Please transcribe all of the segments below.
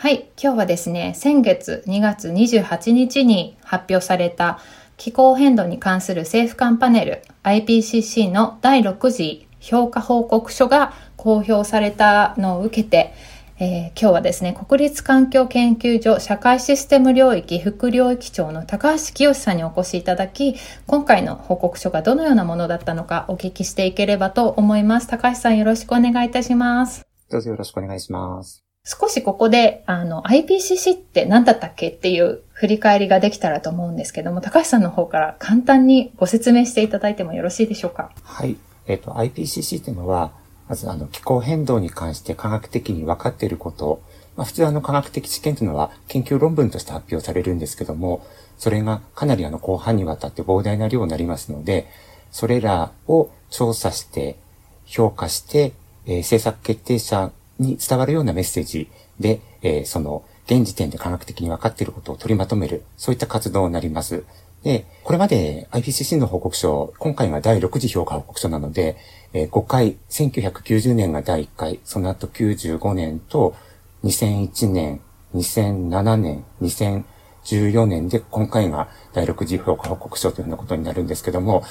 はい今日はですね先月2月28日に発表された気候変動に関する政府間パネル IPCC の第6次評価報告書が公表されたのを受けて、えー、今日はですね、国立環境研究所社会システム領域副領域長の高橋清さんにお越しいただき、今回の報告書がどのようなものだったのかお聞きしていければと思います。高橋さんよろしくお願いいたします。どうぞよろしくお願いします。少しここで、あの、IPCC って何だったっけっていう振り返りができたらと思うんですけども、高橋さんの方から簡単にご説明していただいてもよろしいでしょうか？はい。えっ、ー、と、IPCC というのは、まずあの、気候変動に関して科学的に分かっていること、まあ、普通あの科学的知見というのは研究論文として発表されるんですけども、それがかなりあの広範にわたって膨大な量になりますので、それらを調査して、評価して、えー、政策決定者に伝わるようなメッセージで、えー、その、現時点で科学的に分かっていることを取りまとめる、そういった活動になります。で、これまで IPCC の報告書、今回が第6次評価報告書なので、えー、5回、1990年が第1回、その後95年と2001年、2007年、2014年で今回が第6次評価報告書というようなことになるんですけども、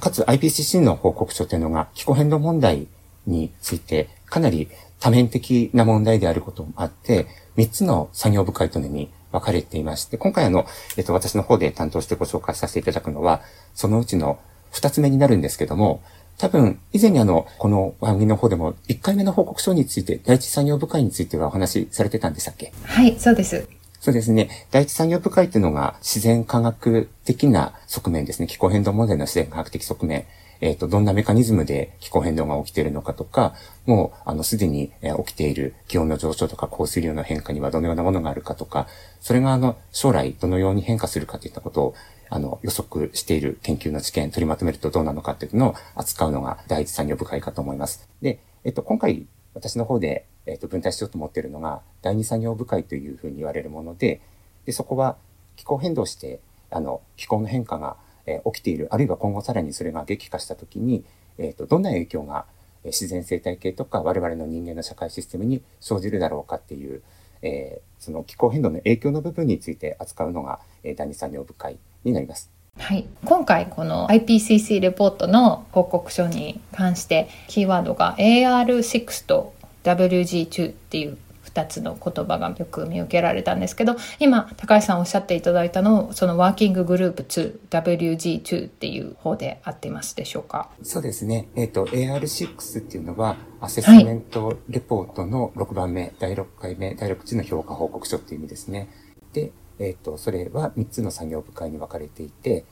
かつ IPCC の報告書というのが気候変動問題についてかなり多面的な問題であることもあって、3つの作業部会というのに分かれていまして、今回あの、えっと、私の方で担当してご紹介させていただくのは、そのうちの2つ目になるんですけども、多分、以前にあの、この番組の方でも、1回目の報告書について、第一産業部会についてはお話しされてたんでしたっけ？はい、そうです。そうですね。第一産業部会っていうのが自然科学的な側面ですね。気候変動問題の自然科学的側面。えっ、ー、と、どんなメカニズムで気候変動が起きているのかとか、もう、あの、すでに、え起きている気温の上昇とか降水量の変化にはどのようなものがあるかとか、それが、あの、将来どのように変化するかといったことを、あの、予測している研究の知見、取りまとめるとどうなのかっていうのを扱うのが第一産業部会かと思います。で、えっ、と、今回、私の方で、えっ、と、分担しようと思っているのが、第二産業部会というふうに言われるもので、で、そこは気候変動して、あの、気候の変化が、え起きている、あるいは今後さらにそれが激化したときに、え、ー、と、どんな影響が自然生態系とか我々の人間の社会システムに生じるだろうかっていう、えー、その気候変動の影響の部分について扱うのが、えー、第二産業部会になります。はい、今回この IPCC レポートの報告書に関してキーワードが AR6 と WG2 っていう2つの言葉がよく見受けられたんですけど今高橋さんおっしゃっていただいたのをそのワーキンググループ 2WG2 っていう方で合ってますでしょうか？そうですね、えっ、ー、と AR6 っていうのはアセスメントレポートの6番目、はい、第6回目第6次の評価報告書っていう意味ですね。で、えっ、ー、とそれは3つの作業部会に分かれていて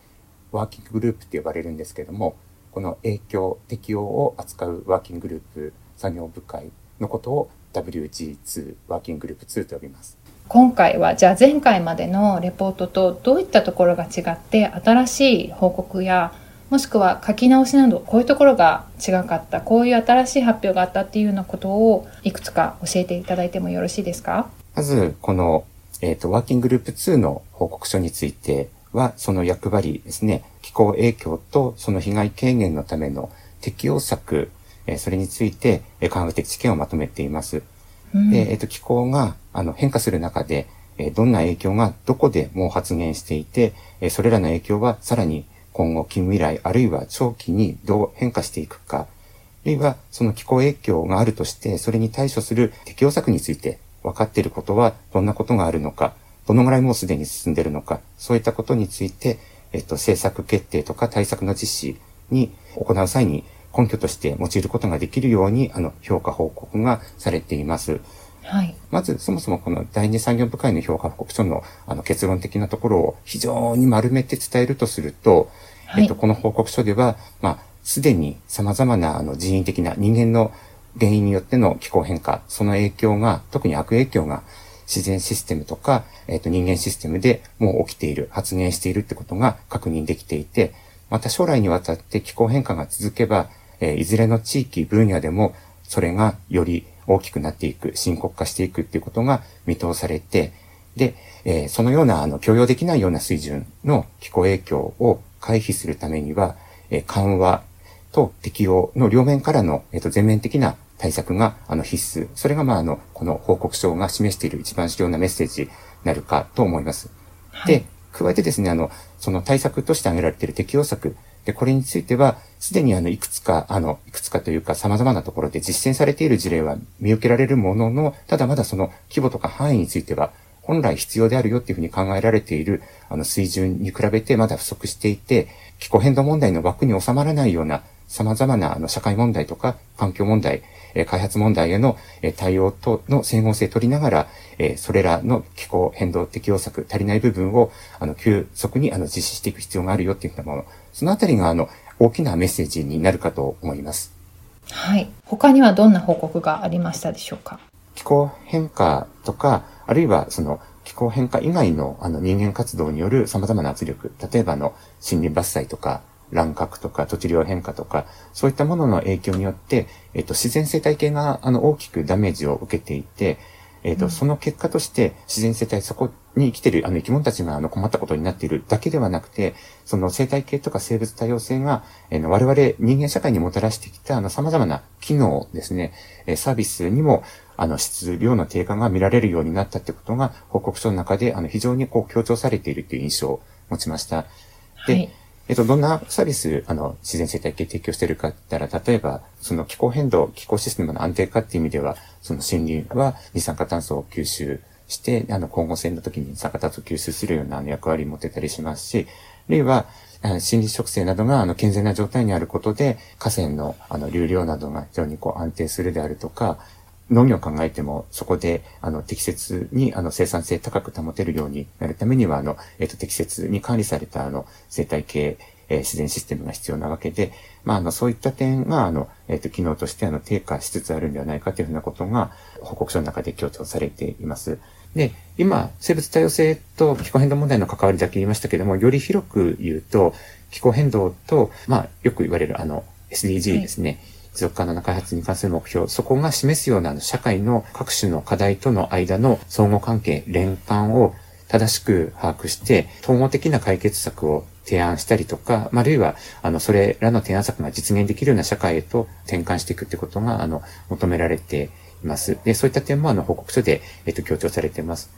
ワーキンググループって呼ばれるんですけどもこの影響適用を扱うワーキンググループ作業部会のことを WG2 ワーキンググループ2と呼びます。今回はじゃあ前回までのレポートとどういったところが違って新しい報告やもしくは書き直しなどこういうところが違かったこういう新しい発表があったっていうようなことをいくつか教えていただいてもよろしいですか？まずこの、えーと、ワーキンググループ2の報告書についてはその役割ですね気候影響とその被害軽減のための適用策えそれについて、え科学的知見をまとめています。うん、で、えっ、と、気候が、あの、変化する中で、えどんな影響がどこでもう発現していて、えそれらの影響はさらに今後近未来あるいは長期にどう変化していくか、あるいはその気候影響があるとしてそれに対処する適応策について分かっていることはどんなことがあるのか、どのぐらいもうすでに進んでいるのか、そういったことについて、えっと、政策決定とか対策の実施に行う際に根拠として用いることができるように、あの、評価報告がされています。はい。まず、そもそもこの第二産業部会の評価報告書のあの結論的なところを非常に丸めて伝えるとすると、はい、えっと、この報告書では、まあ、すでに様々なあの人為的な人間の原因によっての気候変化、その影響が、特に悪影響が自然システムとか、えっ、と、人間システムでもう起きている、発現しているってことが確認できていて、また将来にわたって気候変化が続けば、えー、いずれの地域、分野でも、それがより大きくなっていく、深刻化していくっていうことが見通されて、で、えー、そのような、あの、許容できないような水準の気候影響を回避するためには、えー、緩和と適用の両面からの、えっ、ー、と、全面的な対策が、あの、必須。それが、まあ、あの、この報告書が示している一番主要なメッセージになるかと思います。はい、で、加えてですね、あの、その対策として挙げられている適用策。で、これについては、すでにあの、いくつか、あの、いくつかというか様々なところで実践されている事例は見受けられるものの、ただまだその規模とか範囲については、本来必要であるよっていうふうに考えられている、あの、水準に比べてまだ不足していて、気候変動問題の枠に収まらないような様々なあの社会問題とか環境問題、え開発問題への、え対応との整合性を取りながら、えそれらの気候変動適応策、足りない部分を、あの、急速に、あの、実施していく必要があるよっていうふうなもの。そのあたりが、あの、大きなメッセージになるかと思います。はい。他にはどんな報告がありましたでしょうか？気候変化とか、あるいは、その、気候変化以外のあの人間活動による様々な圧力、例えばの森林伐採とか、乱獲とか土地量変化とか、そういったものの影響によって、えっと、自然生態系が、あの、大きくダメージを受けていて、えっ、と、うん、その結果として、自然生態、そこに生きてる、あの、生き物たちが、あの、困ったことになっているだけではなくて、その生態系とか生物多様性が、えー、我々人間社会にもたらしてきた、あの、様々な機能ですね、えー、サービスにも、あの、質量の低下が見られるようになったってことが、報告書の中で、あの、非常にこう、強調されているという印象を持ちました。で、はいえっと、どんなサービス、あの、自然生態系提供してるかって言ったら、例えば、その気候変動、気候システムの安定化っていう意味では、その森林は二酸化炭素を吸収して、あの、光合成の時に二酸化炭素を吸収するような役割を持ってたりしますし、あるいは、森林植生などが、あの、健全な状態にあることで、河川の、あの、流量などが非常にこう安定するであるとか、農業を考えても、そこで、あの、適切に、あの、生産性高く保てるようになるためには、あの、えっ、と、適切に管理された、あの、生態系、えー、自然システムが必要なわけで、まあ、あの、そういった点が、あの、えっ、と、機能として、あの、低下しつつあるんではないかというふうなことが、報告書の中で強調されています。で、今、生物多様性と気候変動問題の関わりだけ言いましたけれども、より広く言うと、気候変動と、まあ、よく言われる、あの、SDG ですね。はい持続可能な開発に関する目標、そこが示すような社会の各種の課題との間の相互関係、連関を正しく把握して、統合的な解決策を提案したりとか、あ、るいは、あの、それらの提案策が実現できるような社会へと転換していくってことが、あの、求められています。で、そういった点も、あの、報告書で、えっと、強調されています。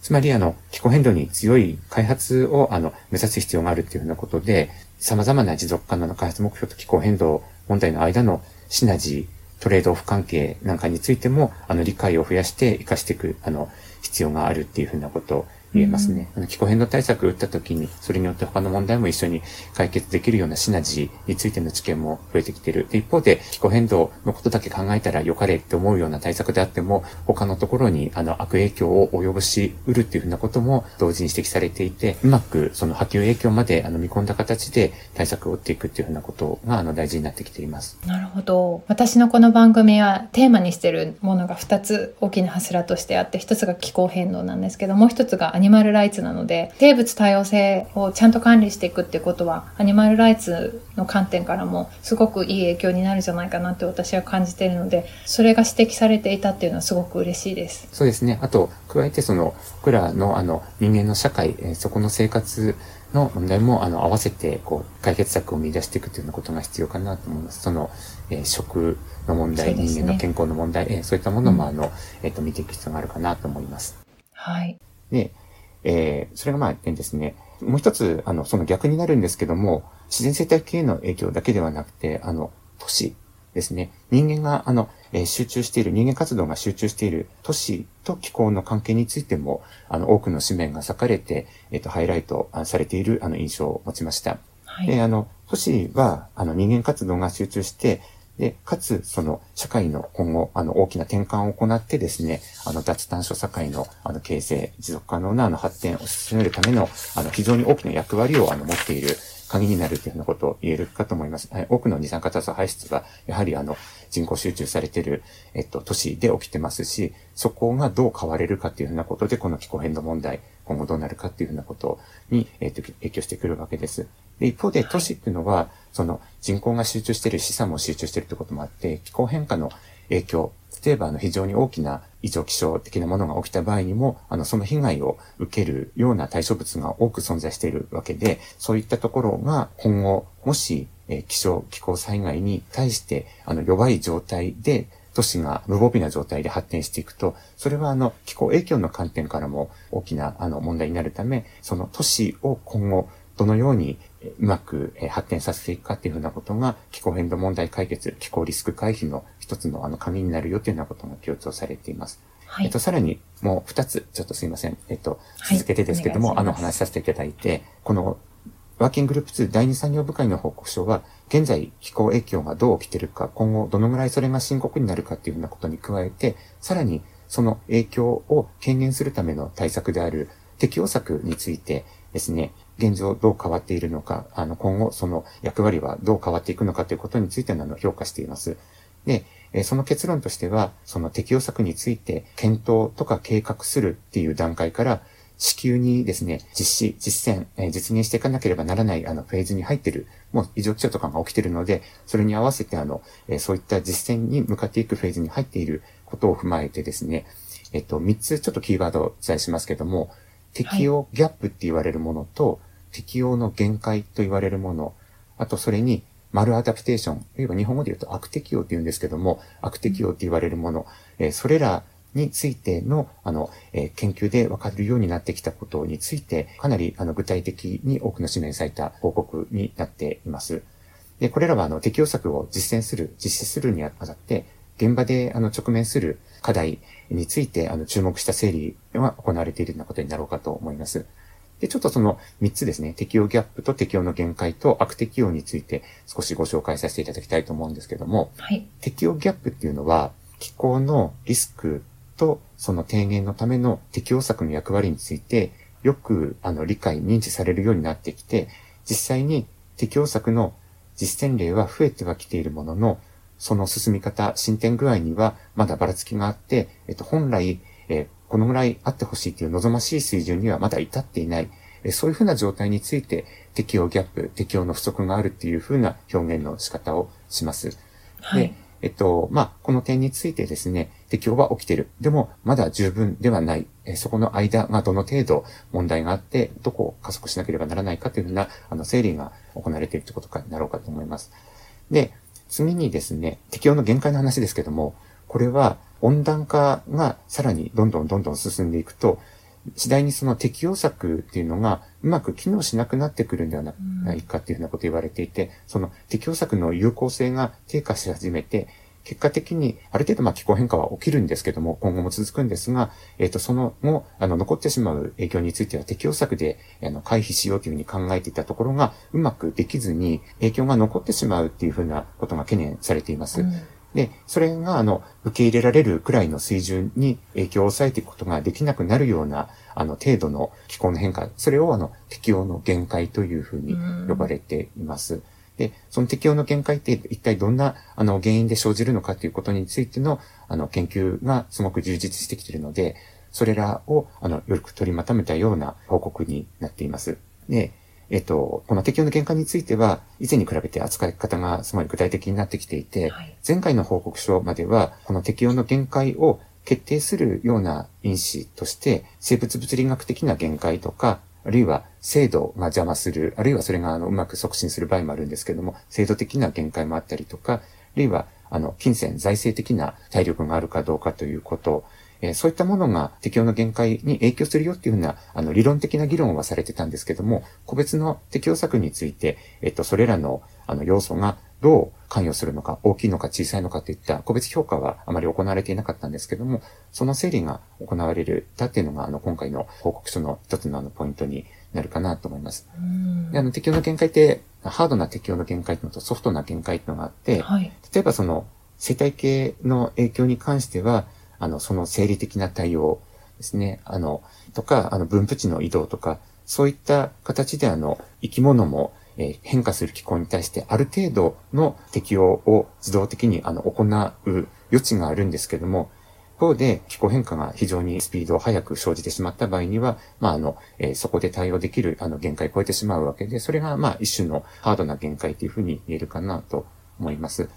つまり、あの、気候変動に強い開発を、あの、目指す必要があるっていうふうなことで、様々な持続可能な開発目標と気候変動問題の間のシナジー、トレードオフ関係なんかについても、あの、理解を増やして活かしていく、あの、必要があるっていうふうなこと言えますね。うん、気候変動対策を打った時に、それによって他の問題も一緒に解決できるようなシナジーについての知見も増えてきている。一方で、気候変動のことだけ考えたら良かれって思うような対策であっても、他のところにあの悪影響を及ぼしうるっていうふうなことも同時に指摘されていて、うまくその波及影響まであの見込んだ形で対策を打っていくっていうふうなことがあの大事になってきています。なるほど。私のこの番組はテーマにしているものが2つ大きな柱としてあって、1つが気候変動なんですけど、もう1つがニマルライツなので、生物多様性をちゃんと管理していくってことは、アニマルライツの観点からもすごくいい影響になるんじゃないかなって私は感じているので、それが指摘されていたっていうのはすごく嬉しいです。そうですね。あと、加えてその、僕らのあの、人間の社会、えそこの生活の問題も、あの、合わせて、こう、解決策を見出していくというようなことが必要かなと思います。その、えー、食の問題、ね、人間の健康の問題、えー、そういったものも、あの、えっ、ー、と、見ていく必要があるかなと思います。はい。で、えー、それがまあ点ですね。もう一つ、あの、その逆になるんですけども、自然生態系への影響だけではなくて、あの、都市ですね。人間が、あの、えー、集中している、人間活動が集中している都市と気候の関係についても、あの、多くの紙面が割かれて、えっ、ー、と、ハイライトされている、あの、印象を持ちました。はい、で、あの、都市は、あの、人間活動が集中して、で、かつ、その、社会の今後、あの、大きな転換を行ってですね、あの、脱炭素社会の、あの、形成、持続可能な、あの、発展を進めるための、あの、非常に大きな役割を、あの、持っている、鍵になるというふうなことを言えるかと思います。多くの二酸化炭素排出が、やはりあの、人口集中されている、えっと、都市で起きてますし、そこがどう変われるかというふうなことで、この気候変動問題、今後どうなるかっていうふうなことに、えっと、影響してくるわけです。で一方で、都市っていうのは、その、人口が集中している、資産も集中しているということもあって、気候変化の影響、例えば、あの、非常に大きな異常気象的なものが起きた場合にも、あの、その被害を受けるような対象物が多く存在しているわけで、そういったところが今後、もし、え気象、気候災害に対して、あの、弱い状態で、都市が無防備な状態で発展していくと、それはあの、気候影響の観点からも大きなあの問題になるため、その都市を今後、どのようにうまく発展させていくかっていうふうなことが気候変動問題解決、気候リスク回避の一つのあの鍵になるよというようなことが強調されています。はい、えっと、さらにもう二つ、ちょっとすいません。えっと、続けてですけども、はい、あの、話させていただいて、このワーキンググループ2第二産業部会の報告書は、現在気候影響がどう起きているか、今後どのぐらいそれが深刻になるかっていうようなことに加えて、さらにその影響を軽減するための対策である適応策についてですね、現状どう変わっているのか、あの、今後その役割はどう変わっていくのかということについての評価しています。で、その結論としては、その適用策について検討とか計画するっていう段階から、至急にですね、実施、実践、え実現していかなければならないあのフェーズに入っている、もう異常気象とかが起きているので、それに合わせてあの、えそういった実践に向かっていくフェーズに入っていることを踏まえてですね、えっと、3つちょっとキーワードをお伝えしますけども、適用ギャップって言われるものと、はい適用の限界と言われるもの、あとそれに、マルアダプテーション、いわば日本語で言うと悪適用って言うんですけども、悪適用って言われるもの、えー、それらについての、あの、えー、研究でわかるようになってきたことについて、かなり、あの、具体的に多くの紙面された報告になっています。で、これらは、あの、適用策を実践する、実施するにあたって、現場で、あの、直面する課題について、あの、注目した整理が行われているようなことになろうかと思います。で、ちょっとその3つですね、適用ギャップと適用の限界と悪適用について少しご紹介させていただきたいと思うんですけども、はい、適用ギャップっていうのは、気候のリスクとその低減のための適用策の役割について、よくあの理解、認知されるようになってきて、実際に適用策の実践例は増えてはきているものの、その進み方、進展具合にはまだばらつきがあって、えっと、本来、えー、このぐらいあってほしいという望ましい水準にはまだ至っていない。そういうふうな状態について適用ギャップ、適用の不足があるっていうふうな表現の仕方をします。はい、で、えっと、まあ、この点についてですね、適用は起きている。でも、まだ十分ではない。えそこの間がどの程度問題があって、どこを加速しなければならないかというふうな、あの、整理が行われているということになろうかと思います。で、次にですね、適用の限界の話ですけども、これは温暖化がさらにどんどんどんどん進んでいくと、次第にその適用策っていうのがうまく機能しなくなってくるんではないかっていうふうなことを言われていて、その適用策の有効性が低下し始めて、結果的に、ある程度まあ気候変化は起きるんですけども、今後も続くんですが、えっ、ー、と、その後、あの、残ってしまう影響については適用策で、あの、回避しようというふうに考えていたところが、うまくできずに、影響が残ってしまうっていうふうなことが懸念されています。うんで、それが、あの、受け入れられるくらいの水準に影響を抑えていくことができなくなるような、あの、程度の気候の変化、それを、あの、適応の限界というふうに呼ばれています。で、その適応の限界って一体どんな、あの、原因で生じるのかということについての、あの、研究がすごく充実してきているので、それらを、あの、よく取りまとめたような報告になっています。で、えっと、この適用の限界については、以前に比べて扱い方がすごい具体的になってきていて、はい、前回の報告書までは、この適用の限界を決定するような因子として、生物物理学的な限界とか、あるいは制度が邪魔する、あるいはそれがあのうまく促進する場合もあるんですけども、制度的な限界もあったりとか、あるいはあの、金銭、財政的な体力があるかどうかということ、えー、そういったものが適用の限界に影響するよっていうふうな、あの、理論的な議論はされてたんですけども、個別の適用策について、えっと、それらの、あの、要素がどう関与するのか、大きいのか小さいのかといった個別評価はあまり行われていなかったんですけども、その整理が行われる、たっていうのが、あの、今回の報告書の一つのあの、ポイントになるかなと思います。であの、適用の限界って、ハードな適用の限界っていうのとソフトな限界っていうのがあって、はい。例えばその生態系の影響に関しては、あの、その生理的な対応ですね、あの、とか、あの、分布地の移動とか、そういった形であの、生き物も、え変化する気候に対してある程度の適応を自動的にあの行う余地があるんですけども、一方で気候変化が非常にスピードを速く生じてしまった場合には、まあ、あの、えーそこで対応できるあの限界を超えてしまうわけで、それがまあ一種のハードな限界というふうに言えるかなと思います。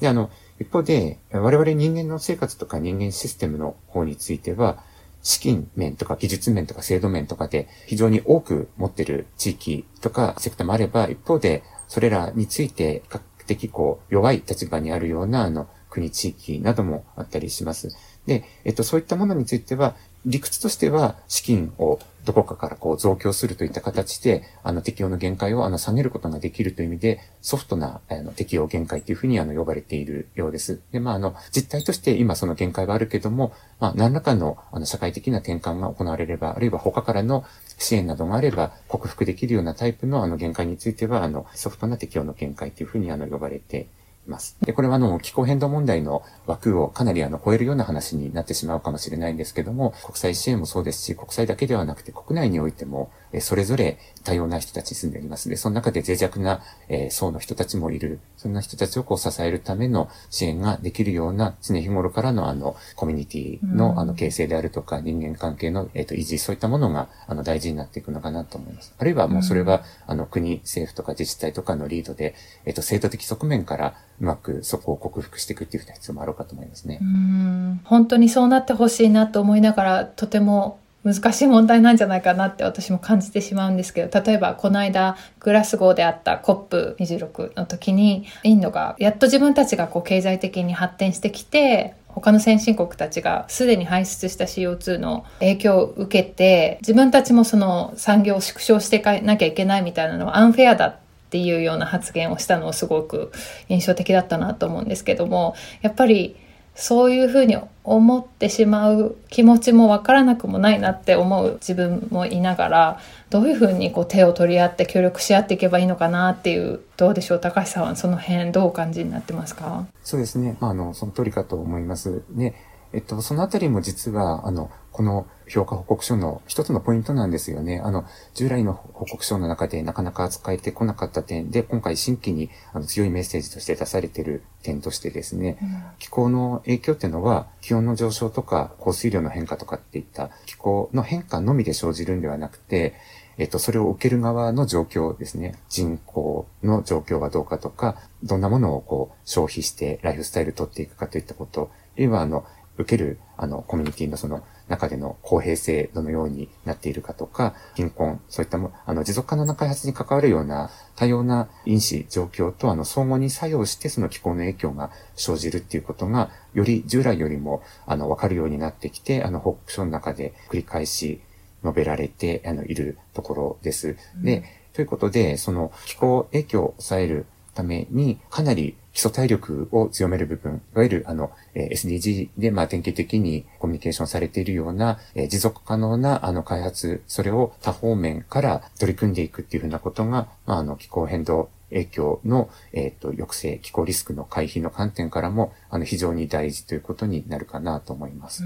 で、あの、一方で、我々人間の生活とか人間システムの方については、資金面とか技術面とか制度面とかで非常に多く持ってる地域とかセクターもあれば、一方でそれらについて比較的こう弱い立場にあるようなあの国地域などもあったりします。で、えっと、そういったものについては、理屈としては資金をどこかからこう増強するといった形で、あの適用の限界をあの下げることができるという意味で、ソフトなあの適用限界というふうにあの呼ばれているようです。で、まああの実態として今その限界はあるけども、まあ何らかのあの社会的な転換が行われれば、あるいは他からの支援などがあれば克服できるようなタイプのあの限界については、あのソフトな適用の限界というふうにあの呼ばれてます。で、これはあの気候変動問題の枠をかなりあの超えるような話になってしまうかもしれないんですけども、国際支援もそうですし、国際だけではなくて国内においても、えそれぞれ多様な人たち住んでおります。で、その中で脆弱な、えー層の人たちもいる。そんな人たちをこう支えるための支援ができるような常日頃からのあのコミュニティうんのあの形成であるとか、人間関係の、えー、と維持、そういったものがあの大事になっていくのかなと思います。あるいはもうそれは、あの国、政府とか自治体とかのリードで、えっ、と制度的側面からうまくそこを克服していくっていうふうな必要もあろうかと思いますねう。ん本当にそうなってほしいなと思いながらとても難しい問題なんじゃないかなって私も感じてしまうんですけど例えばこの間グラスゴーであった COP26 の時にインドがやっと自分たちがこう経済的に発展してきて他の先進国たちがすでに排出した CO2 の影響を受けて自分たちもその産業を縮小していかなきゃいけないみたいなのはアンフェアだっていうような発言をしたのをすごく印象的だったなと思うんですけどもやっぱりそういうふうに思ってしまう気持ちもわからなくもないなって思う自分もいながらどういうふうにこう手を取り合って協力し合っていけばいいのかなっていうどうでしょう？高橋さんはその辺どうお感じになってますか？そうですね。まあ、あの、その通りかと思います。ね、えっと、そのあたりも実は、あの、この評価報告書の一つのポイントなんですよね。あの、従来の報告書の中でなかなか扱えてこなかった点で、今回新規にあの強いメッセージとして出されている点としてですね、気候の影響っていうのは、気温の上昇とか降水量の変化とかっていった気候の変化のみで生じるんではなくて、えっと、それを受ける側の状況ですね。人口の状況はどうかとか、どんなものをこう消費してライフスタイルを取っていくかといったこと、あるいはあの、受けるあのコミュニティのその中での公平性どのようになっているかとか、貧困、そういったも、あの、持続可能な開発に関わるような多様な因子、状況とあの、相互に作用してその気候の影響が生じるっていうことが、より従来よりも、あの、わかるようになってきて、あの、報告書の中で繰り返し述べられて、あの、いるところです。で、ということで、その気候影響を抑えるために、かなり基礎体力を強める部分、いわゆるあの、えー SDG でまあ典型的にコミュニケーションされているような、えー持続可能なあの開発、それを多方面から取り組んでいくっていうふうなことが、まあ、あの気候変動影響の、えっ、と、抑制、気候リスクの回避の観点からも、あの、非常に大事ということになるかなと思います。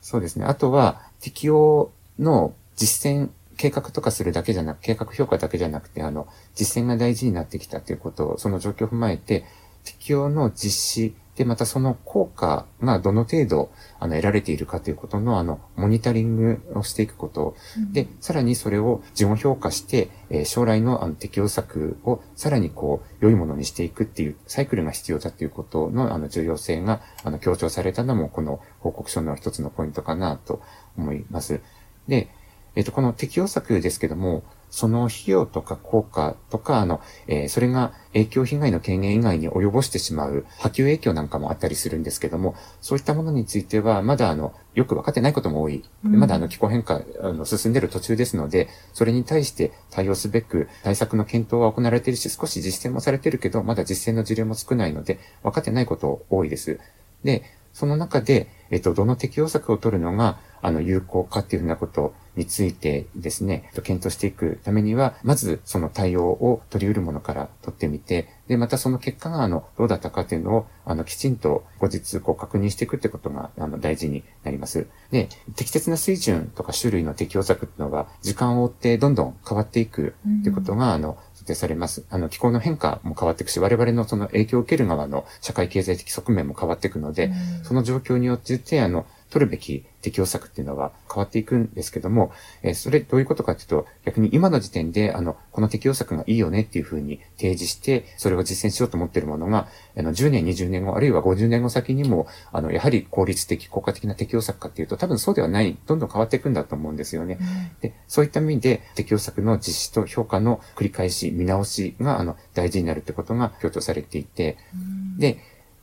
そうですね。あとは、適用の実践、計画とかするだけじゃなく、計画評価だけじゃなくて、あの、実践が大事になってきたということを、その状況を踏まえて、適用の実施で、またその効果がどの程度、あの、得られているかということの、あの、モニタリングをしていくこと。で、さらにそれを自問評価して、えー将来のあの適用策をさらにこう、良いものにしていくっていうサイクルが必要だということの、あの、重要性が、あの、強調されたのも、この報告書の一つのポイントかなと思います。で、えっ、と、この適用策ですけども、その費用とか効果とか、あの、えーそれが影響被害の軽減以外に及ぼしてしまう波及影響なんかもあったりするんですけども、そういったものについては、まだあの、よく分かってないことも多い。うんまだあの、気候変化、あの、進んでる途中ですので、それに対して対応すべく対策の検討は行われているし、少し実践もされているけど、まだ実践の事例も少ないので、分かってないこと多いです。で、その中で、えっと、どの適用策を取るのが、あの、有効かっていうふうなことについてですね、検討していくためには、まずその対応を取り得るものから取ってみて、で、またその結果が、あの、どうだったかっていうのを、あの、きちんと後日、こう、確認していくってことが、あの、大事になります。で、適切な水準とか種類の適用策っていうのは、時間を追ってどんどん変わっていくってことが、あの、定されます。あの、気候の変化も変わっていくし、我々のその影響を受ける側の社会経済的側面も変わっていくので、その状況によって、あの、取るべき適用策っていうのは変わっていくんですけども、えー、それどういうことかっていうと、逆に今の時点で、あの、この適用策がいいよねっていうふうに提示して、それを実践しようと思っているものが、あの、10年、20年後、あるいは50年後先にも、あの、やはり効率的、効果的な適用策かっていうと、多分そうではない、どんどん変わっていくんだと思うんですよね。うん、で、そういった意味で、適用策の実施と評価の繰り返し、見直しが、あの、大事になるってことが強調されていて、うん、で、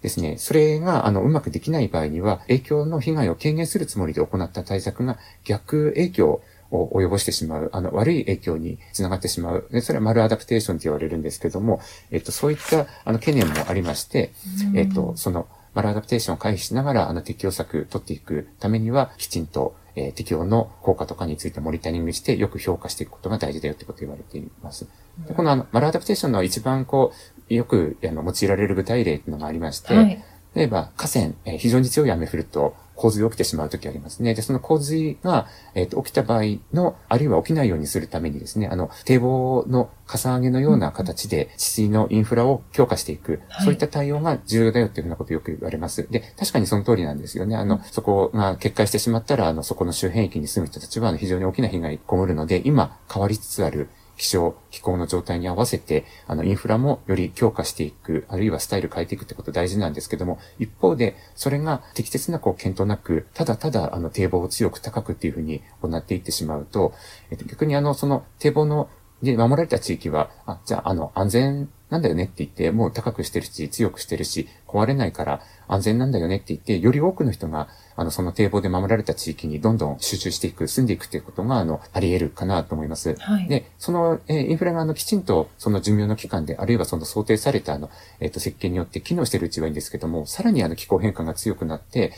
ですね、それが、あの、うまくできない場合には、影響の被害を軽減するつもりで行った対策が逆影響を及ぼしてしまう、あの、悪い影響につながってしまう。でそれはマルアダプテーションと言われるんですけども、えっと、そういった、あの、懸念もありまして、えっと、その、マルアダプテーションを回避しながら、あの、適用策取っていくためには、きちんと、えー、適用の効果とかについてモニタリングしてよく評価していくことが大事だよってことを言われています。でこのあの、マルアダプテーションの一番こう、よくあの用いられる具体例っていうのがありまして、はい、例えば河川、えー、非常に強い雨降ると洪水が起きてしまうときありますね。で、その洪水が、えっ、ー、と、起きた場合の、あるいは起きないようにするためにですね、あの、堤防のかさ上げのような形で、治水のインフラを強化していく、はい、そういった対応が重要だよっていうふうなことをよく言われます。で、確かにその通りなんですよね。あの、そこが決壊してしまったら、あの、そこの周辺域に住む人たちは、非常に大きな被害が被るので、今、変わりつつある、気象、気候の状態に合わせて、あの、インフラもより強化していく、あるいはスタイル変えていくってこと大事なんですけども、一方で、それが適切なこう検討なく、ただただ、あの、堤防を強く高くっていうふうに行っていってしまうと、えっと、逆にあの、その堤防の、で、守られた地域は、あ、じゃあ、あの、安全なんだよねって言って、もう高くしてるし、強くしてるし、壊れないから安全なんだよねって言って、より多くの人が、あの、その堤防で守られた地域にどんどん集中していく、住んでいくっていうことが、あの、あり得るかなと思います。はい、で、その、えー、インフラが、あの、きちんと、その寿命の期間で、あるいはその想定された、あの、えっ、ー、と、設計によって機能してるうちはいいんですけども、さらにあの、気候変化が強くなって、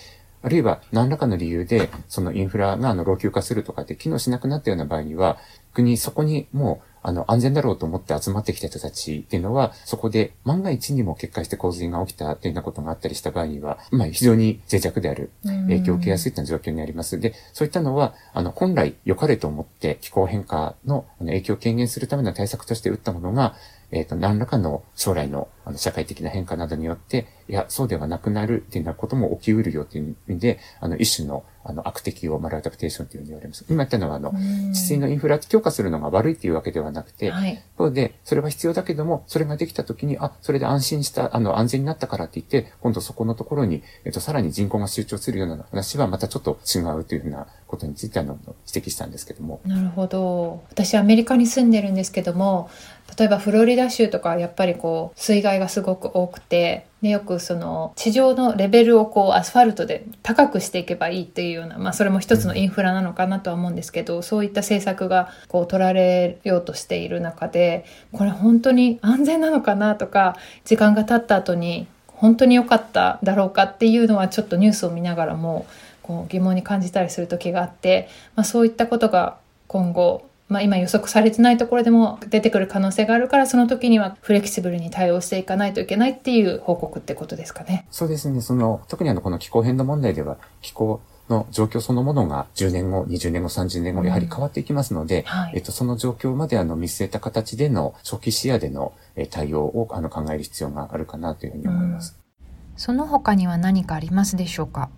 あるいは何らかの理由で、そのインフラがあの老朽化するとかって機能しなくなったような場合には、国そこにもうあの、安全だろうと思って集まってきた人たちっていうのは、そこで万が一にも決壊して洪水が起きたっていうようなことがあったりした場合には、まあ、非常に脆弱である、影響を受けやすいという状況にあります。で、そういったのは、あの、本来良かれと思って気候変化の影響を軽減するための対策として打ったものが、えっ、ー、と、何らかの将来のあの社会的な変化などによって、いや、そうではなくなるっていうようなことも起きうるよっていう意味で、あの、一種のあの、悪敵をマルアダプテーションというふうに言われます。今言ったのは、あの、治水のインフラ強化するのが悪いっていうわけではなくて、はい、そうで、それは必要だけども、それができた時に、あ、それで安心した、あの、安全になったからって言って、今度そこのところに、えっと、さらに人口が集中するような話はまたちょっと違うというふうなことについて、あの、指摘したんですけども。なるほど。私、アメリカに住んでるんですけども、例えばフロリダ州とかやっぱりこう水害がすごく多くてでよくその地上のレベルをこうアスファルトで高くしていけばいいっていうような、まあ、それも一つのインフラなのかなとは思うんですけどそういった政策がこう取られようとしている中でこれ本当に安全なのかなとか時間が経った後に本当に良かっただろうかっていうのはちょっとニュースを見ながらもこう疑問に感じたりする時があって、まあ、そういったことが今後まあ、今予測されてないところでも出てくる可能性があるからその時にはフレキシブルに対応していかないといけないっていう報告ってことですかね。そうですね。その特にあのこの気候変動問題では気候の状況そのものが10年後、20年後、30年後、やはり変わっていきますので、うんはい、えっと、その状況まであの見据えた形での初期視野での対応をあの考える必要があるかなというふうに思います。うん、その他には何かありますでしょうか？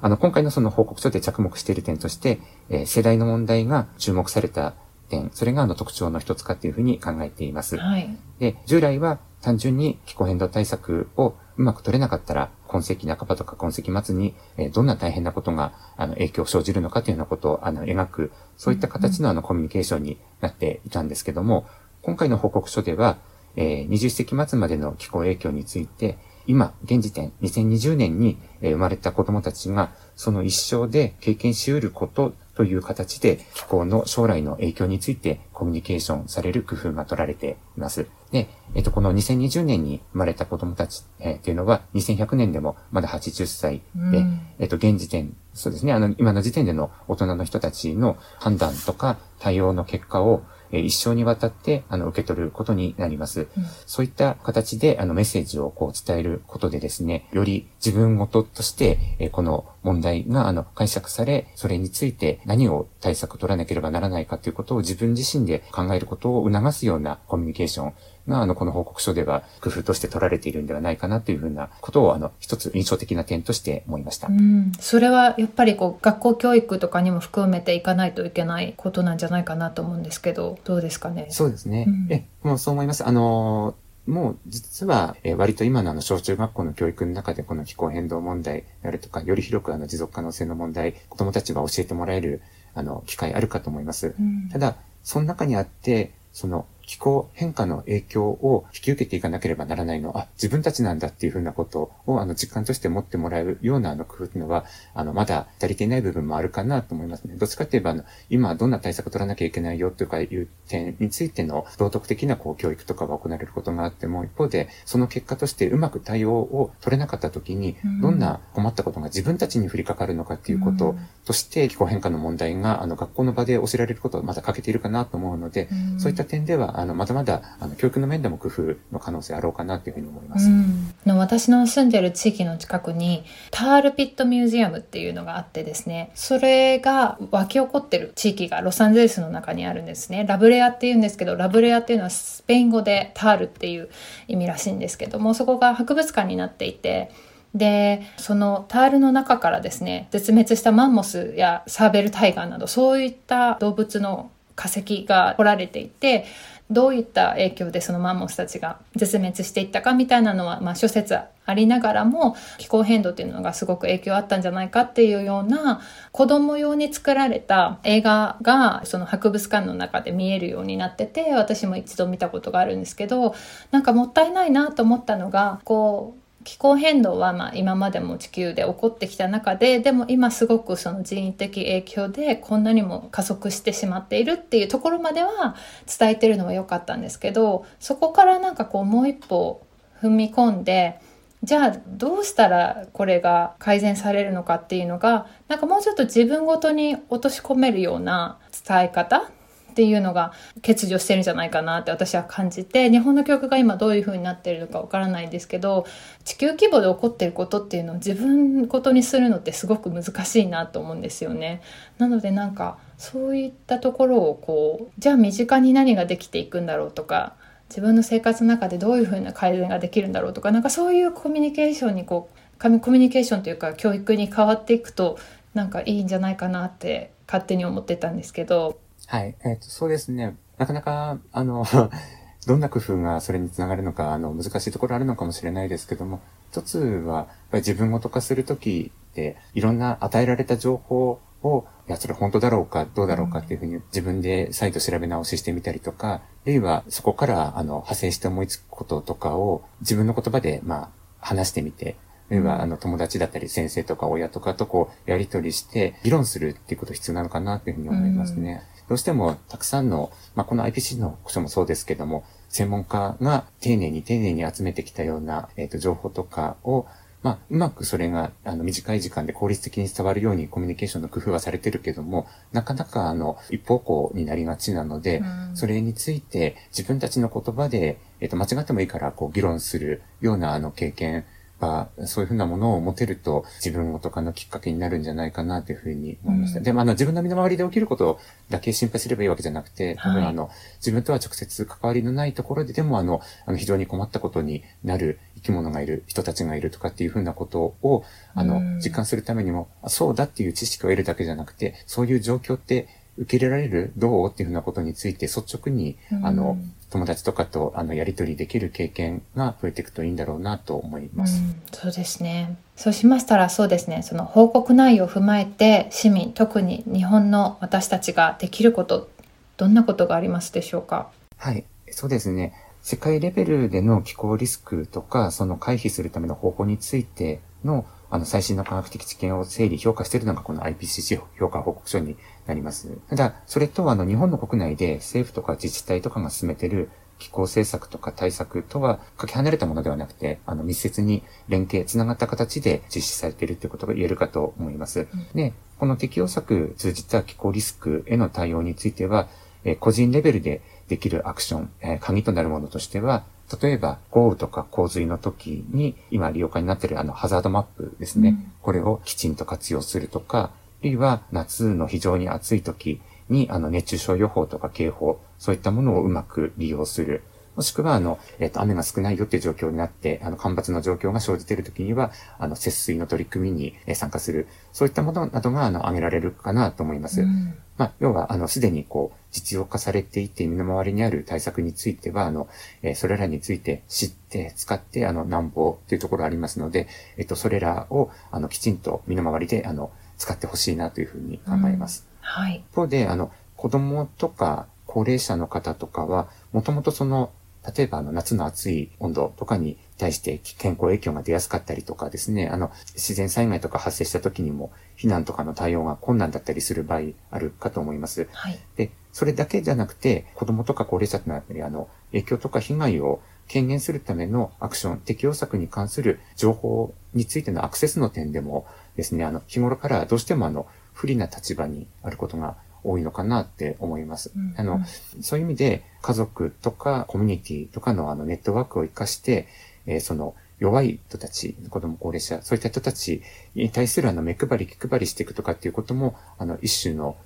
あの、今回のその報告書で着目している点として、えー、世代の問題が注目された点、それがあの特徴の一つかというふうに考えています。はい、で、従来は単純に気候変動対策をうまく取れなかったら、今世紀半ばとか今世紀末に、えどんな大変なことが、あの、影響を生じるのかというようなことを、あの、描く、そういった形のあの、コミュニケーションになっていたんですけども、今回の報告書では、えー、20世紀末までの気候影響について、今、現時点、2020年に、え生まれた子供たちが、その一生で経験し得ることという形で気候の将来の影響についてコミュニケーションされる工夫が取られています。で、えっ、と、この2020年に生まれた子供たち、えー、っていうのは2100年でもまだ80歳で、うん、えっ、と、現時点、そうですね、あの、今の時点での大人の人たちの判断とか対応の結果をえ一生にわたって、あの、受け取ることになります。うん、そういった形で、あの、メッセージをこう伝えることでですね、より自分ごととして、えこの問題が、あの、解釈され、それについて何を対策を取らなければならないかということを自分自身で考えることを促すようなコミュニケーションが、あの、この報告書では工夫として取られているんではないかなというふうなことを、あの、一つ印象的な点として思いました。うん。それはやっぱりこう、学校教育とかにも含めていかないといけないことなんじゃないかなと思うんですけど、どうですかね？そうですね。うん、え、もうそう思います。あのもう実は、えー、割と今のあの小中学校の教育の中でこの気候変動問題であるとか、より広くあの持続可能性の問題、子供たちは教えてもらえるあの機会あるかと思います。うん、ただ、その中にあって、その気候変化の影響を引き受けていかなければならないの。は、あ、自分たちなんだっていうふうなことを、あの、実感として持ってもらうような、あの、工夫っていうのは、あの、まだ足りていない部分もあるかなと思いますね。どっちかって言えば、あの、今どんな対策を取らなきゃいけないよとかいう点についての道徳的な、こう、教育とかが行われることがあっても、一方で、その結果としてうまく対応を取れなかった時に、どんな困ったことが自分たちに降りかかるのかっていうこととして、気候変化の問題が、あの、学校の場で教えられることをまだ欠けているかなと思うので、そういった点では、あの、まだまだ、あの、教育の面でも工夫の可能性あろうかなというふうに思います。うん、私の住んでる地域の近くに、タールピットミュージアムっていうのがあってですね、それが湧き起こってる地域がロサンゼルスの中にあるんですね。ラブレアっていうんですけど、ラブレアっていうのはスペイン語でタールっていう意味らしいんですけども、そこが博物館になっていて、でそのタールの中からですね絶滅したマンモスやサーベルタイガーなどそういった動物の化石が掘られていてどういった影響でそのマンモスたちが絶滅していったかみたいなのは、まあ、諸説ありながらも気候変動っていうのがすごく影響あったんじゃないかっていうような子供用に作られた映画がその博物館の中で見えるようになってて私も一度見たことがあるんですけどなんかもったいないなと思ったのがこう気候変動はまあ今までも地球で起こってきた中ででも今すごくその人為的影響でこんなにも加速してしまっているっていうところまでは伝えてるのは良かったんですけどそこからなんかこうもう一歩踏み込んでじゃあどうしたらこれが改善されるのかっていうのがなんかもうちょっと自分ごとに落とし込めるような伝え方っていうのが欠如してるんじゃないかなって私は感じて日本の教育が今どういう風になってるのかわからないんですけど地球規模で起こってることっていうのを自分ごとにするのってすごく難しいなと思うんですよね。なのでなんかそういったところをこうじゃあ身近に何ができていくんだろうとか自分の生活の中でどういうふうな改善ができるんだろうとかなんかそういうコミュニケーションにこうコミュニケーションというか教育に変わっていくとなんかいいんじゃないかなって勝手に思ってたんですけどはい。えっ、ー、と、そうですね。なかなか、あの、どんな工夫がそれにつながるのか、あの、難しいところあるのかもしれないですけども、一つは、やっぱり自分ごと化するときって、いろんな与えられた情報を、いや、それ本当だろうか、どうだろうかっていうふうに自分で再度調べ直ししてみたりとか、あるいはそこから、あの、派生して思いつくこととかを自分の言葉で、まあ、話してみて、あるいは、あの、友達だったり先生とか親とかとこう、やりとりして、議論するっていうこと必要なのかなっていうふうに思いますね。うんどうしてもたくさんの、まあ、この IPC の書もそうですけども、専門家が丁寧に丁寧に集めてきたような、えっ、ー、と、情報とかを、まあ、うまくそれが、あの、短い時間で効率的に伝わるようにコミュニケーションの工夫はされてるけども、なかなか、あの、一方向になりがちなので、うん、それについて自分たちの言葉で、えっ、ー、と、間違ってもいいから、こう、議論するような、あの、経験ぱ、そういうふうなものを持てると自分ごとかのきっかけになるんじゃないかなというふうに思いました。うん、でもあの自分の身の回りで起きることだけ心配すればいいわけじゃなくて、多分あの、自分とは直接関わりのないところででもあの、あの非常に困ったことになる生き物がいる、人たちがいるとかっていうふうなことを、あの、実感するためにも、そうだっていう知識を得るだけじゃなくて、そういう状況って受け入れられる？どう？っていうふうなことについて率直に、あの、友達とかとあのやり取りできる経験が増えていくといいんだろうなと思います。うん、そうですね。そうしましたらそうですね、その報告内容を踏まえて市民、特に日本の私たちができること、どんなことがありますでしょうか？はい、そうですね。世界レベルでの気候リスクとか、その回避するための方法についてのあの、最新の科学的知見を整理、評価しているのがこの IPCC 評価報告書になります。ただ、それとあの、日本の国内で政府とか自治体とかが進めている気候政策とか対策とはかけ離れたものではなくて、あの、密接に連携、つながった形で実施されているということが言えるかと思います。うん、で、この適用策通じた気候リスクへの対応については、え個人レベルでできるアクション、え鍵となるものとしては、例えば豪雨とか洪水の時に今利用化になっているあのハザードマップですね。うん、これをきちんと活用するとか、あるいは夏の非常に暑い時にあの熱中症予報とか警報、そういったものをうまく利用する。もしくは、あの、えっ、と、雨が少ないよっていう状況になって、あの、干ばつの状況が生じているときには、あの、節水の取り組みに、え参加する。そういったものなどが、あの、挙げられるかなと思います。うん、まあ、要は、あの、すでに、こう、実用化されていて、身の回りにある対策については、あの、えー、それらについて知って、使って、あの、なんぼというところありますので、えっ、と、それらを、あの、きちんと身の回りで、あの、使ってほしいなというふうに考えます。うん、はい。一方で、あの、子供とか高齢者の方とかは、もともとその、例えばあの夏の暑い温度とかに対して健康影響が出やすかったりとかですね、あの自然災害とか発生した時にも避難とかの対応が困難だったりする場合あるかと思います。はい、で、それだけじゃなくて子供とか高齢者というのはやっぱりあの影響とか被害を軽減するためのアクション、適用策に関する情報についてのアクセスの点でもですね、あの日頃からどうしてもあの不利な立場にあることが多いのかなって思います。うんうん、あの、そういう意味で家族とかコミュニティとかのあのネットワークを活かして、えー、その弱い人たち、子供高齢者、そういった人たちに対するあの目配り気配りしていくとかっていうことも、あの一種の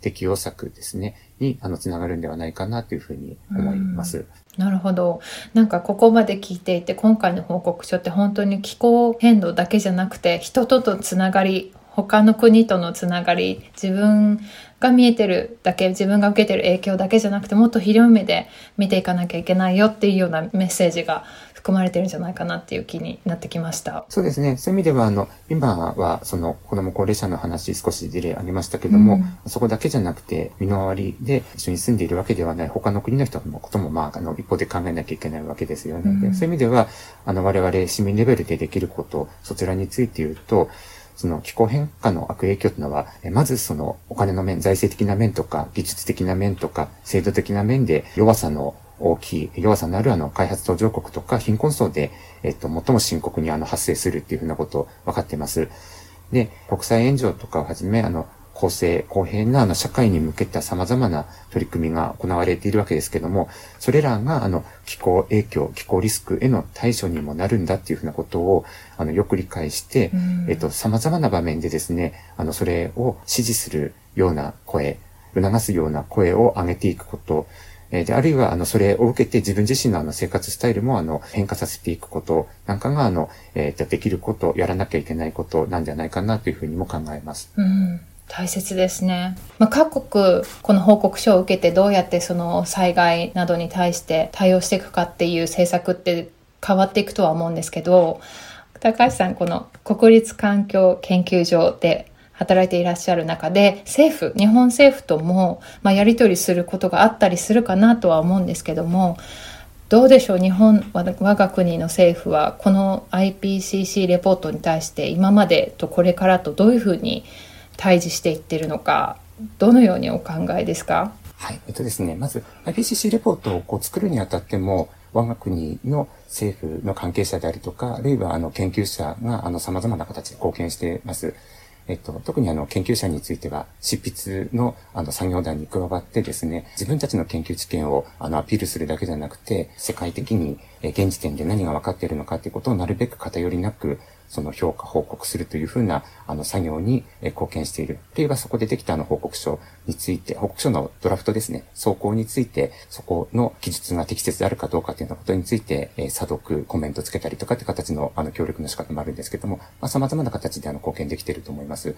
適用策ですね、にあのつながるんではないかなというふうに思います。なるほど。なんかここまで聞いていて、今回の報告書って本当に気候変動だけじゃなくて、人とのつながり、他の国とのつながり、自分が見えてるだけ、自分が受けてる影響だけじゃなくて、もっと広い目で見ていかなきゃいけないよっていうようなメッセージが含まれてるんじゃないかなっていう気になってきました。そうですね。そういう意味では、あの、今は、その、子供高齢者の話少し事例ありましたけども、うん、そこだけじゃなくて、身の回りで一緒に住んでいるわけではない他の国の人のことも、まあ、あの、一方で考えなきゃいけないわけですよね。うん、そういう意味では、あの、我々市民レベルでできること、そちらについて言うと、その気候変化の悪影響というのは、まずそのお金の面、財政的な面とか、技術的な面とか、制度的な面で弱さの大きい、弱さのあるあの開発途上国とか貧困層で、えっと、最も深刻にあの発生するっていうふうなこと分かっています。で、国際援助とかをはじめ、あの、公正、公平なあの社会に向けた様々な取り組みが行われているわけですけども、それらがあの気候影響、気候リスクへの対処にもなるんだっていうふうなことをあのよく理解して、えっと、様々な場面でですね、あの、それを支持するような声、促すような声を上げていくこと、えで、あるいは、あの、それを受けて自分自身のあの、生活スタイルも、あの、変化させていくことなんかが、あの、えー、できること、やらなきゃいけないことなんじゃないかなというふうにも考えます。うん大切ですね。まあ、各国この報告書を受けてどうやってその災害などに対して対応していくかっていう政策って変わっていくとは思うんですけど、高橋さんこの国立環境研究所で働いていらっしゃる中で政府、日本政府とも、まあ、やり取りすることがあったりするかなとは思うんですけども、どうでしょう日本我が国の政府はこの IPCC レポートに対して今までとこれからとどういうふうに対峙していってるのか、どのようにお考えですか？はい。えっとですね、まず IPCC レポートをこう作るにあたっても、我が国の政府の関係者であるとか、あるいはあの研究者があの様々な形で貢献しています。えっと、特にあの研究者については、執筆のあの作業団に加わってですね、自分たちの研究知見をあのアピールするだけじゃなくて、世界的にえ現時点で何が分かっているのかということをなるべく偏りなくその評価報告するというふうな、あの、作業に貢献している。といえばそこでできたあの報告書について、報告書のドラフトですね、走行について、そこの記述が適切であるかどうかというようなことについて、えー、査読、コメントつけたりとかって形の、あの、協力の仕方もあるんですけども、まあ、様々な形であの、貢献できていると思います。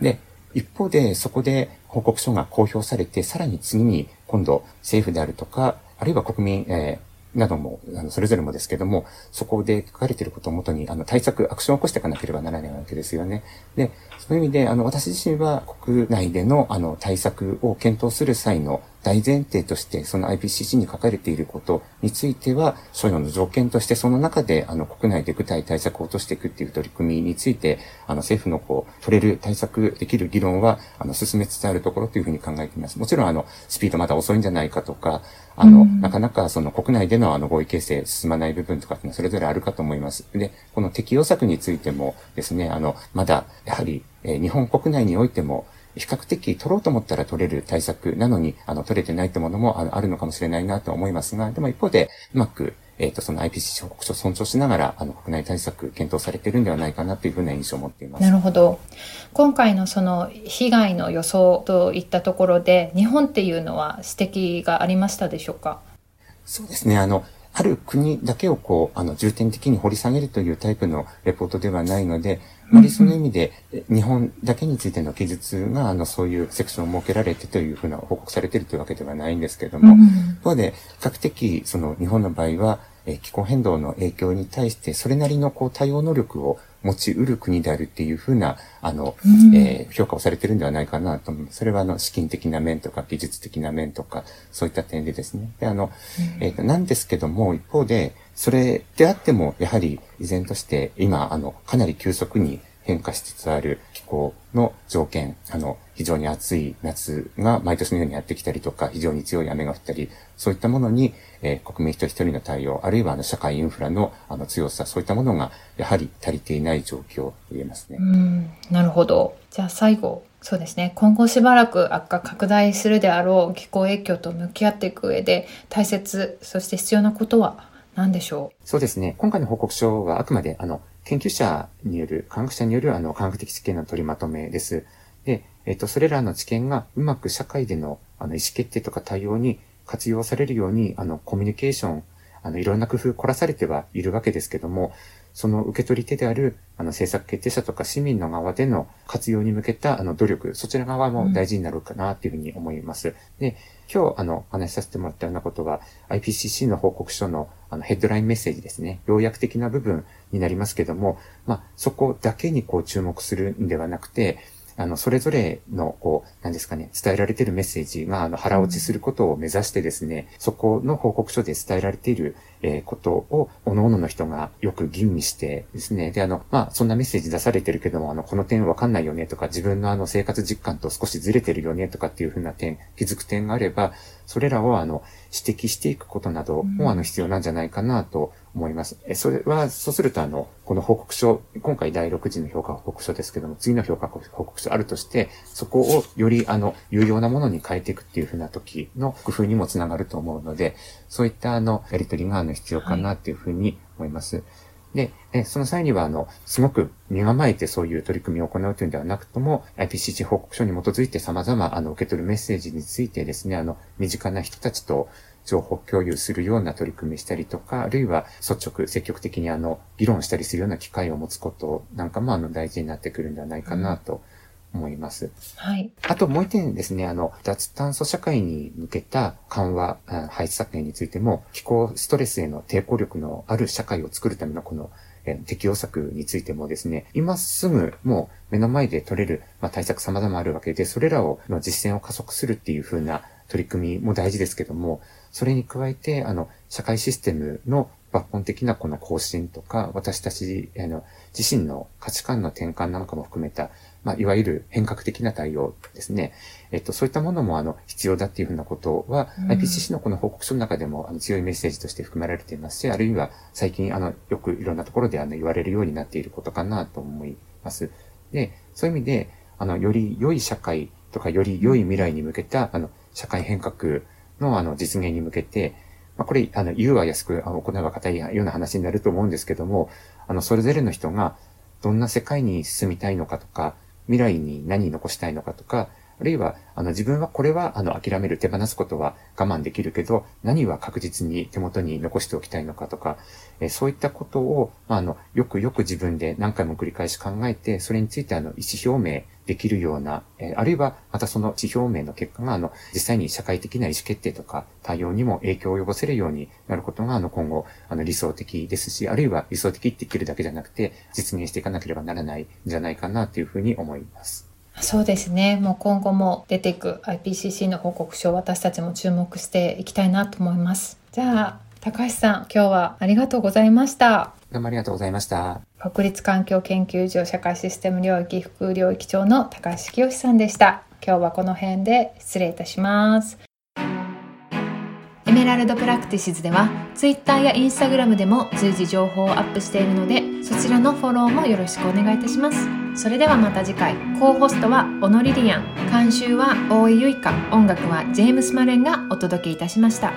で、一方で、そこで報告書が公表されて、さらに次に今度政府であるとか、あるいは国民、えーなども、あの、それぞれもですけども、そこで書かれていることをもとに、あの、対策、アクションを起こしていかなければならないわけですよね。で、そういう意味で、あの、私自身は国内での、あの、対策を検討する際の大前提として、その IPCC に書かれていることについては、所要の条件として、その中で、あの、国内で具体対策を落としていくっていう取り組みについて、あの、政府のこう、取れる対策できる議論は、あの、進めつつあるところというふうに考えています。もちろん、あの、スピードまだ遅いんじゃないかとか、あの、うん、なかなかその国内でのあの合意形成進まない部分とかっていうのはそれぞれあるかと思います。で、この適用策についてもですね、あの、まだ、やはり、えー、日本国内においても、比較的取ろうと思ったら取れる対策なのに、あの、取れてないってものもあるのかもしれないなと思いますが、でも一方で、うまく、えっ、ー、と、その IPCC 報告書を尊重しながら、あの、国内対策検討されてるんではないかなというふうな印象を持っています。なるほど。今回のその被害の予想といったところで、日本っていうのは指摘がありましたでしょうか？そうですね。あの、ある国だけをこう、あの、重点的に掘り下げるというタイプのレポートではないので、あまりその意味で、日本だけについての記述が、あの、そういうセクションを設けられてというふうな報告されているというわけではないんですけれども、一方で、比較的、その、日本の場合は、え気候変動の影響に対して、それなりのこう対応能力を持ち得る国であるっていうふうな、あの、うん、えー、評価をされてるんではないかなと思います。それはあの、資金的な面とか技術的な面とか、そういった点でですね。で、あの、うん、えっ、ー、と、なんですけども、一方で、それであっても、やはり依然として今、あの、かなり急速に変化しつつある気候の条件、あの、非常に暑い夏が毎年のようにやってきたりとか、非常に強い雨が降ったり、そういったものに、えー、国民一人一人の対応、あるいはあの社会インフラのあの強さ、そういったものがやはり足りていない状況と言えますね。うん、なるほど。じゃあ最後、そうですね。今後しばらく悪化拡大するであろう気候影響と向き合っていく上で大切、そして必要なことは何でしょう？そうですね。今回の報告書はあくまであの研究者による、科学者によるあの科学的知見の取りまとめです。で、えっと、それらの知見がうまく社会でのあの意思決定とか対応に活用されるように、あの、コミュニケーション、あの、いろんな工夫凝らされてはいるわけですけども、その受け取り手である、あの、政策決定者とか市民の側での活用に向けた、あの、努力、そちら側も大事になるかな、というふうに思います。うん、で、今日、あの、お話しさせてもらったようなことは、IPCC の報告書の、あの、ヘッドラインメッセージですね。要約的な部分になりますけども、まあ、そこだけにこう注目するんではなくて、あの、それぞれの、こう、何ですかね、伝えられているメッセージが、あの、腹落ちすることを目指してですね、そこの報告書で伝えられている、えー、ことを、各々の人がよく吟味してですね、で、あの、まあ、そんなメッセージ出されてるけども、あの、この点わかんないよねとか、自分のあの、生活実感と少しずれてるよねとかっていうふうな点、気づく点があれば、それらを、あの、指摘していくことなども、あの、必要なんじゃないかなと思います。え、それは、そうするとあの、この報告書、今回第6次の評価報告書ですけども、次の評価報告書あるとして、そこをよりあの、有用なものに変えていくっていうふうな時の工夫にもつながると思うので、そういったあの、やりとりがあの、必要かなっていうふうに思います。はいで、えその際には、あの、すごく身構えてそういう取り組みを行うというんではなくとも、IPCC 報告書に基づいて様々、あの、受け取るメッセージについてですね、あの、身近な人たちと情報共有するような取り組みしたりとか、あるいは率直、積極的にあの、議論したりするような機会を持つことなんかもあの、大事になってくるんではないかなと思います。はい。あともう一点ですね、あの、脱炭素社会に向けた緩和、排出削減についても、気候ストレスへの抵抗力のある社会を作るためのこの適用策についてもですね、今すぐもう目の前で取れる、まあ、対策様々あるわけで、それらをの実践を加速するっていう風な取り組みも大事ですけども、それに加えて、あの、社会システムの抜本的なこの更新とか、私たち、あの、自身の価値観の転換なんかも含めた、まあ、いわゆる変革的な対応ですね。えっと、そういったものも、あの、必要だっていうふうなことは、うん、IPCC のこの報告書の中でも、あの、強いメッセージとして含められていますし、あるいは、最近、あの、よくいろんなところで、あの、言われるようになっていることかなと思います。で、そういう意味で、あの、より良い社会とか、より良い未来に向けた、あの、社会変革のあの実現に向けて、まあ、これ、あの、言うは安く、あの、行うは硬いような話になると思うんですけども、あの、それぞれの人がどんな世界に住みたいのかとか、未来に何残したいのかとか、あるいは、あの、自分はこれは、あの、諦める、手放すことは我慢できるけど、何は確実に手元に残しておきたいのかとか、えそういったことを、まあ、あの、よくよく自分で何回も繰り返し考えて、それについて、あの、意思表明できるような、えあるいは、またその意思表明の結果が、あの、実際に社会的な意思決定とか対応にも影響を及ぼせるようになることが、あの、今後、あの、理想的ですし、あるいは理想的って言ってるだけじゃなくて、実現していかなければならないんじゃないかな、というふうに思います。そうですね。もう今後も出ていく IPCC の報告書を私たちも注目していきたいなと思います。じゃあ、高橋さん、今日はありがとうございました。どうもありがとうございました。国立環境研究所社会システム領域副領域長の高橋清さんでした。今日はこの辺で失礼いたします。Emerald Practices では Twitter や Instagram でも随時情報をアップしているのでそちらのフォローもよろしくお願いいたします。それではまた次回。コーホストは小野りりあん。監修は大井ゆいか音楽はジェームス・マレンがお届けいたしました。